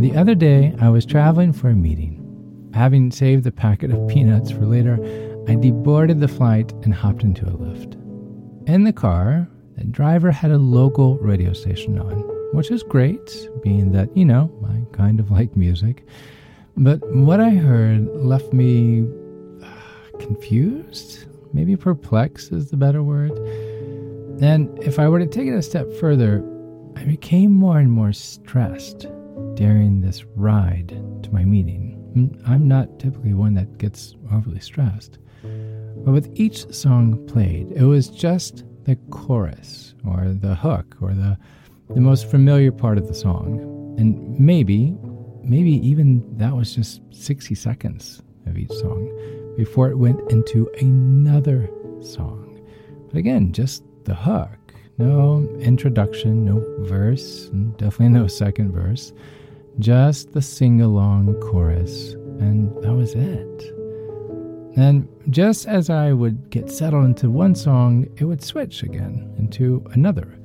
The other day, I was traveling for a meeting. Having saved the packet of peanuts for later, I deboarded the flight and hopped into a Lyft. In the car, the driver had a local radio station on, which is great, being that, you know, I kind of like music. But what I heard left me uh, confused, maybe perplexed is the better word. And if I were to take it a step further, I became more and more stressed during this ride to my meeting. Hmm, I'm not typically one that gets overly stressed. But with each song played, it was just the chorus or the hook or the the most familiar part of the song. And maybe maybe even that was just 60 seconds of each song before it went into another song. But again, just the hook. No introduction, no verse, and definitely no second verse. Just the sing along chorus, and that was it. And just as I would get settled into one song, it would switch again into another.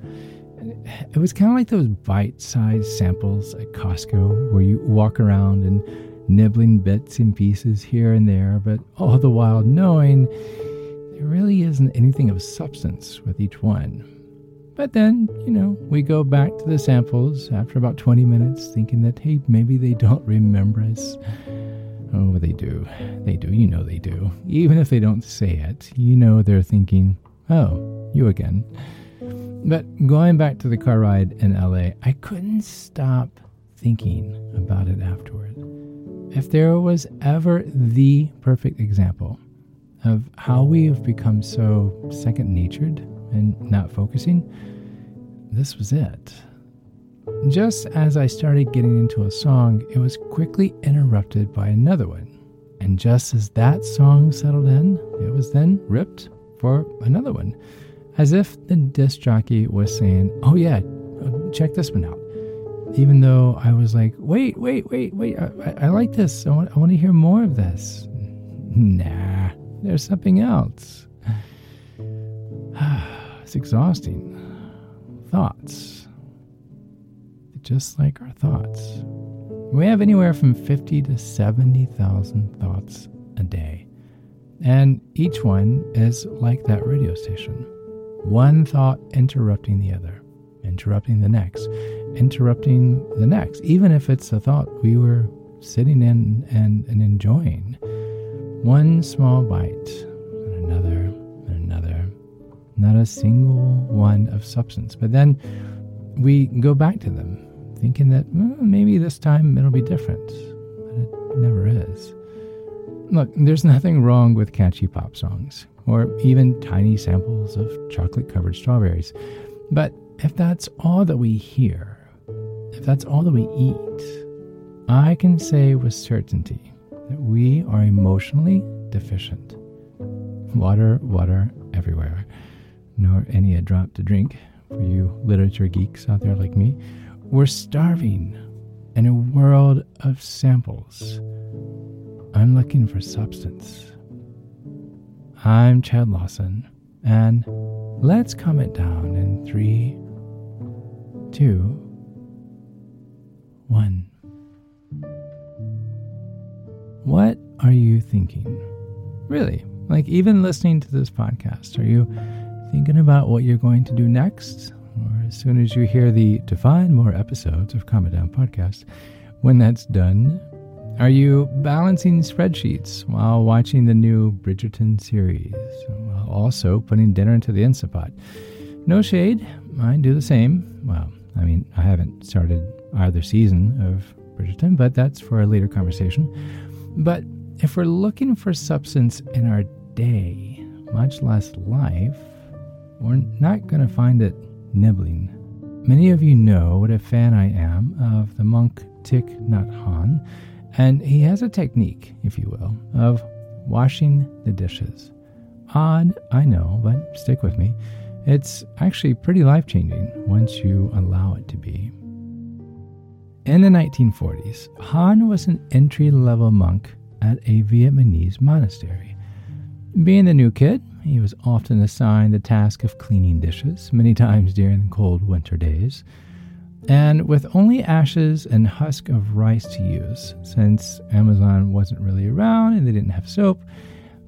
It was kind of like those bite sized samples at Costco where you walk around and nibbling bits and pieces here and there, but all the while knowing there really isn't anything of substance with each one. But then, you know, we go back to the samples after about 20 minutes, thinking that, hey, maybe they don't remember us. Oh, they do. They do. You know they do. Even if they don't say it, you know they're thinking, oh, you again. But going back to the car ride in LA, I couldn't stop thinking about it afterward. If there was ever the perfect example of how we have become so second natured and not focusing, this was it. Just as I started getting into a song, it was quickly interrupted by another one. And just as that song settled in, it was then ripped for another one. As if the disc jockey was saying, Oh, yeah, check this one out. Even though I was like, Wait, wait, wait, wait, I, I like this. I want, I want to hear more of this. Nah, there's something else. it's exhausting. Thoughts just like our thoughts. We have anywhere from 50 to 70,000 thoughts a day. And each one is like that radio station. One thought interrupting the other, interrupting the next, interrupting the next, even if it's a thought we were sitting in and, and enjoying. One small bite, Not a single one of substance. But then we go back to them thinking that well, maybe this time it'll be different, but it never is. Look, there's nothing wrong with catchy pop songs, or even tiny samples of chocolate covered strawberries. But if that's all that we hear, if that's all that we eat, I can say with certainty that we are emotionally deficient. Water, water everywhere, nor any a drop to drink for you literature geeks out there like me. We're starving in a world of samples. I'm looking for substance. I'm Chad Lawson, and let's calm it down in three, two, one. What are you thinking? Really? Like, even listening to this podcast, are you thinking about what you're going to do next? or as soon as you hear the to find more episodes of Calm It Down podcast. When that's done, are you balancing spreadsheets while watching the new Bridgerton series, while also putting dinner into the Instant Pot? No shade, I do the same. Well, I mean, I haven't started either season of Bridgerton, but that's for a later conversation. But if we're looking for substance in our day, much less life, we're not going to find it nibbling. Many of you know what a fan I am of the monk Thich Nhat Hanh, and he has a technique, if you will, of washing the dishes. Odd, I know, but stick with me. It's actually pretty life changing once you allow it to be. In the 1940s, Hanh was an entry level monk at a Vietnamese monastery. Being the new kid, he was often assigned the task of cleaning dishes, many times during the cold winter days. And with only ashes and husk of rice to use, since Amazon wasn't really around and they didn't have soap,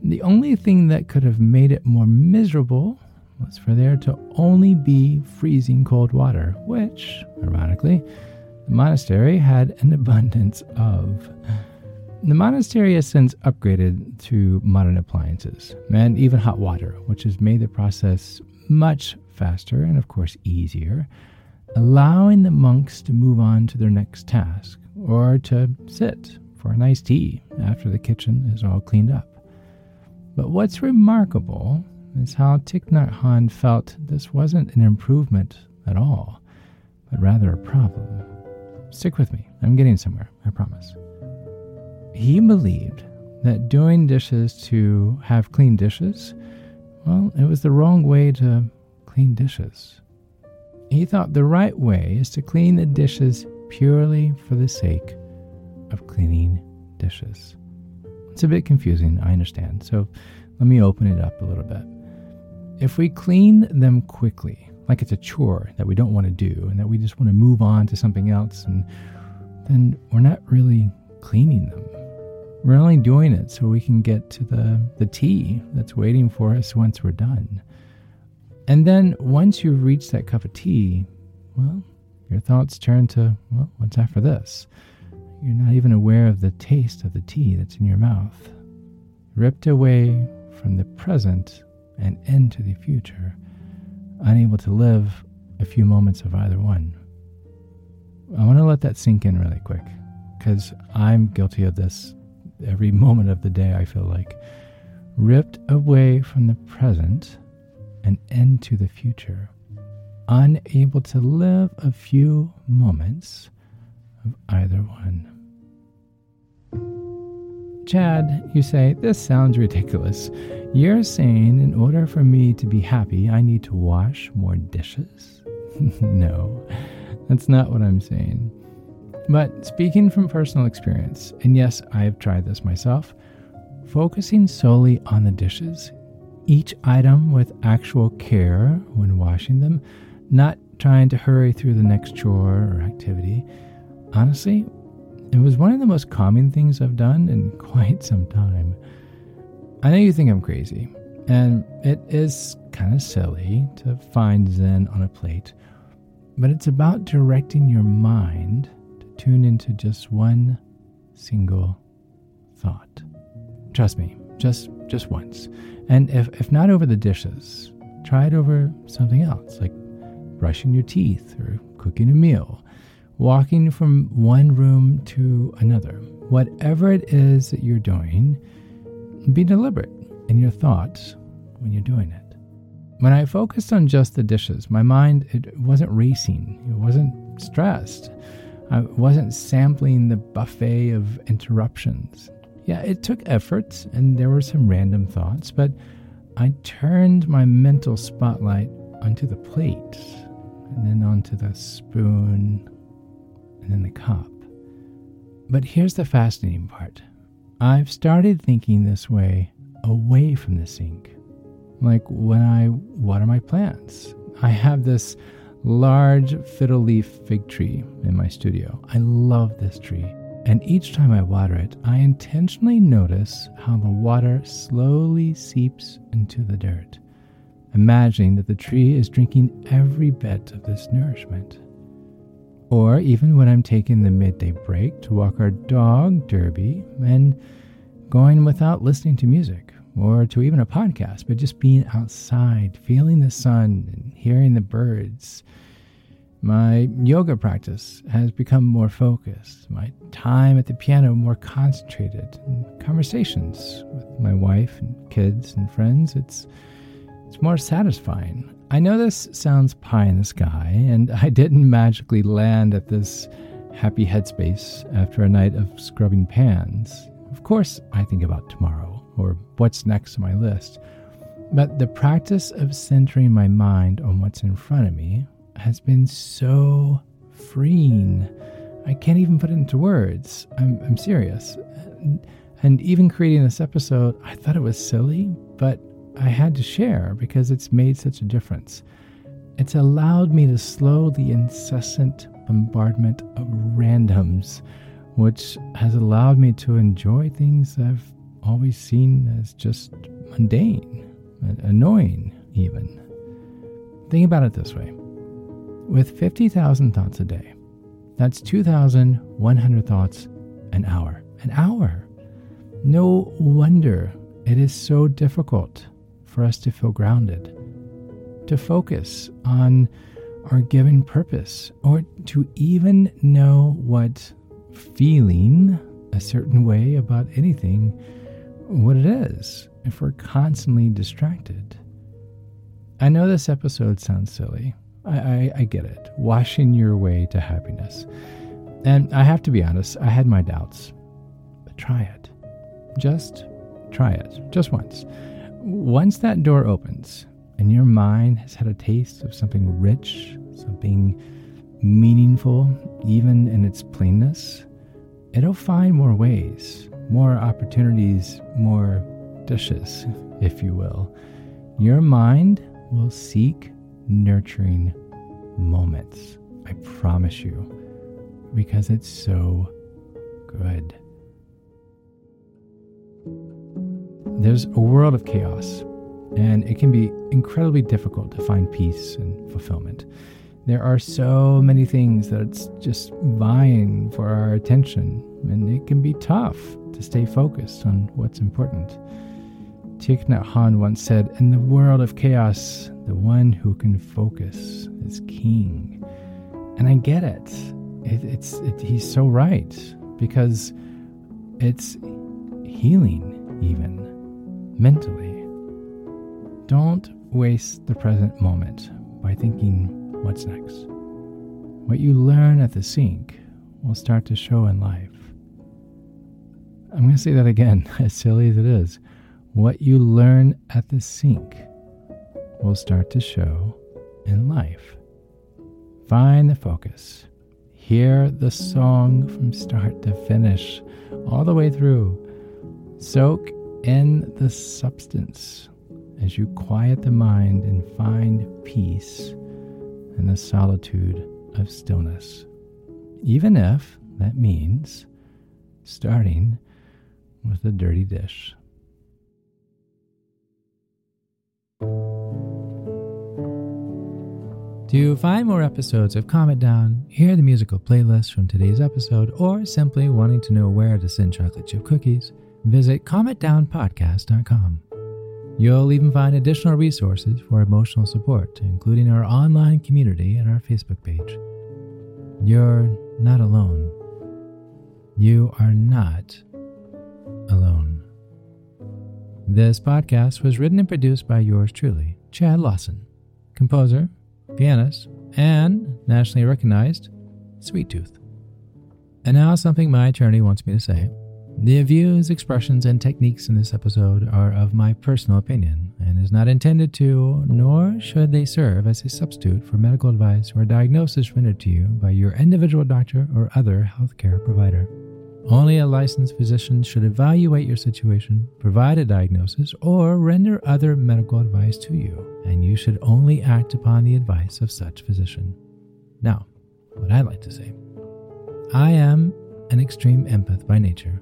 the only thing that could have made it more miserable was for there to only be freezing cold water, which, ironically, the monastery had an abundance of. The monastery has since upgraded to modern appliances and even hot water, which has made the process much faster and, of course, easier, allowing the monks to move on to their next task or to sit for a nice tea after the kitchen is all cleaned up. But what's remarkable is how Thich Nhat Hanh felt this wasn't an improvement at all, but rather a problem. Stick with me, I'm getting somewhere, I promise. He believed that doing dishes to have clean dishes, well, it was the wrong way to clean dishes. He thought the right way is to clean the dishes purely for the sake of cleaning dishes. It's a bit confusing, I understand, so let me open it up a little bit. If we clean them quickly, like it's a chore that we don't want to do and that we just want to move on to something else, and then we're not really cleaning them. We're only doing it so we can get to the, the tea that's waiting for us once we're done. And then once you've reached that cup of tea, well, your thoughts turn to, well, what's after this? You're not even aware of the taste of the tea that's in your mouth. Ripped away from the present and into the future, unable to live a few moments of either one. I want to let that sink in really quick because I'm guilty of this every moment of the day, I feel like. Ripped away from the present and into the future, unable to live a few moments of either one. Chad, you say, this sounds ridiculous. You're saying in order for me to be happy, I need to wash more dishes? no, that's not what I'm saying. But speaking from personal experience, and yes, I have tried this myself, focusing solely on the dishes, each item with actual care when washing them, not trying to hurry through the next chore or activity, honestly, it was one of the most calming things I've done in quite some time. I know you think I'm crazy, and it is kind of silly to find Zen on a plate, but it's about directing your mind tune into just one single thought. Trust me, just just once. And if, if not over the dishes, try it over something else, like brushing your teeth or cooking a meal walking from one room to another. Whatever it is that you're doing, be deliberate in your thoughts when you're doing it. When I focused on just the dishes, my mind it wasn't racing. It wasn't stressed. I wasn't sampling the buffet of interruptions. Yeah, it took effort and there were some random thoughts, but I turned my mental spotlight onto the plate and then onto the spoon and then the cup. But here's the fascinating part I've started thinking this way away from the sink. Like when I water my plants, I have this large fiddle leaf fig tree in my studio. I love this tree. And each time I water it, I intentionally notice how the water slowly seeps into the dirt, imagining that the tree is drinking every bit of this nourishment. Or even when I'm taking the midday break to walk our dog, Derby, and going without listening to music or to even a podcast, but just being outside, feeling the sun and hearing the birds. My yoga practice has become more focused, my time at the piano more concentrated, and conversations with my wife and kids and friends, it's it's more satisfying. I know this sounds pie in the sky, and I didn't magically land at this happy headspace after a night of scrubbing pans. Of course, I think about tomorrow or what's next on my list. But the practice of centering my mind on what's in front of me has been so freeing. I can't even put it into words. I'm, I'm serious. And even creating this episode, I thought it was silly, but I had to share because it's made such a difference. It's allowed me to slow the incessant bombardment of randoms, which has allowed me to enjoy things I've always seen as just mundane, annoying, even. Think about it this way with 50,000 thoughts a day, that's 2,100 thoughts an hour. An hour. No wonder it is so difficult for us to feel grounded, to focus on our given purpose, or to even know what feeling a certain way about anything, what it is, if we're constantly distracted. I know this episode sounds silly. I, I, I get it. Washing your way to happiness. And I have to be honest, I had my doubts. But try it. Just try it. Just once. Once that door opens and your mind has had a taste of something rich, something meaningful, even in its plainness, it'll find more ways, more opportunities, more dishes, if you will. Your mind will seek nurturing moments. I promise you because it's so good. There's a world of chaos, and it can be incredibly difficult to find peace and fulfillment. There are so many things that's just vying for our attention, and it can be tough to stay focused on what's important. Thich Nhat Hanh once said, In the world of chaos, the one who can focus is king. And I get it it, it's it, he's so right because it's healing even mentally. Don't waste the present moment by thinking what's next. What you learn at the sink will start to show in life. I'm going to say that again, as silly as it is. What you learn at the sink will start to show in life. Find the focus Hear the song from start to finish, all the way through. Soak in the substance as you quiet the mind and find peace in the solitude of stillness. Even if that means starting with a dirty dish. To find more episodes of Calm It Down, hear the musical playlist from today's episode, or simply wanting to know where to send chocolate chip cookies, visit calmitdownpodcast.com. You'll even find additional resources for emotional support, including our online community and our Facebook page. You're not alone. You are not alone. This podcast was written and produced by yours truly, Chad Lawson, composer, pianist, and nationally recognized Sweet Tooth. And now, something my attorney wants me to say. The views, expressions, and techniques in this episode are of my personal opinion and is not intended to, nor should they serve as a substitute for medical advice or diagnosis rendered to you by your individual doctor or other healthcare provider. Only a licensed physician should evaluate your situation, provide a diagnosis, or render other medical advice to you, and you should only act upon the advice of such physician. Now, what I like to say I am an extreme empath by nature,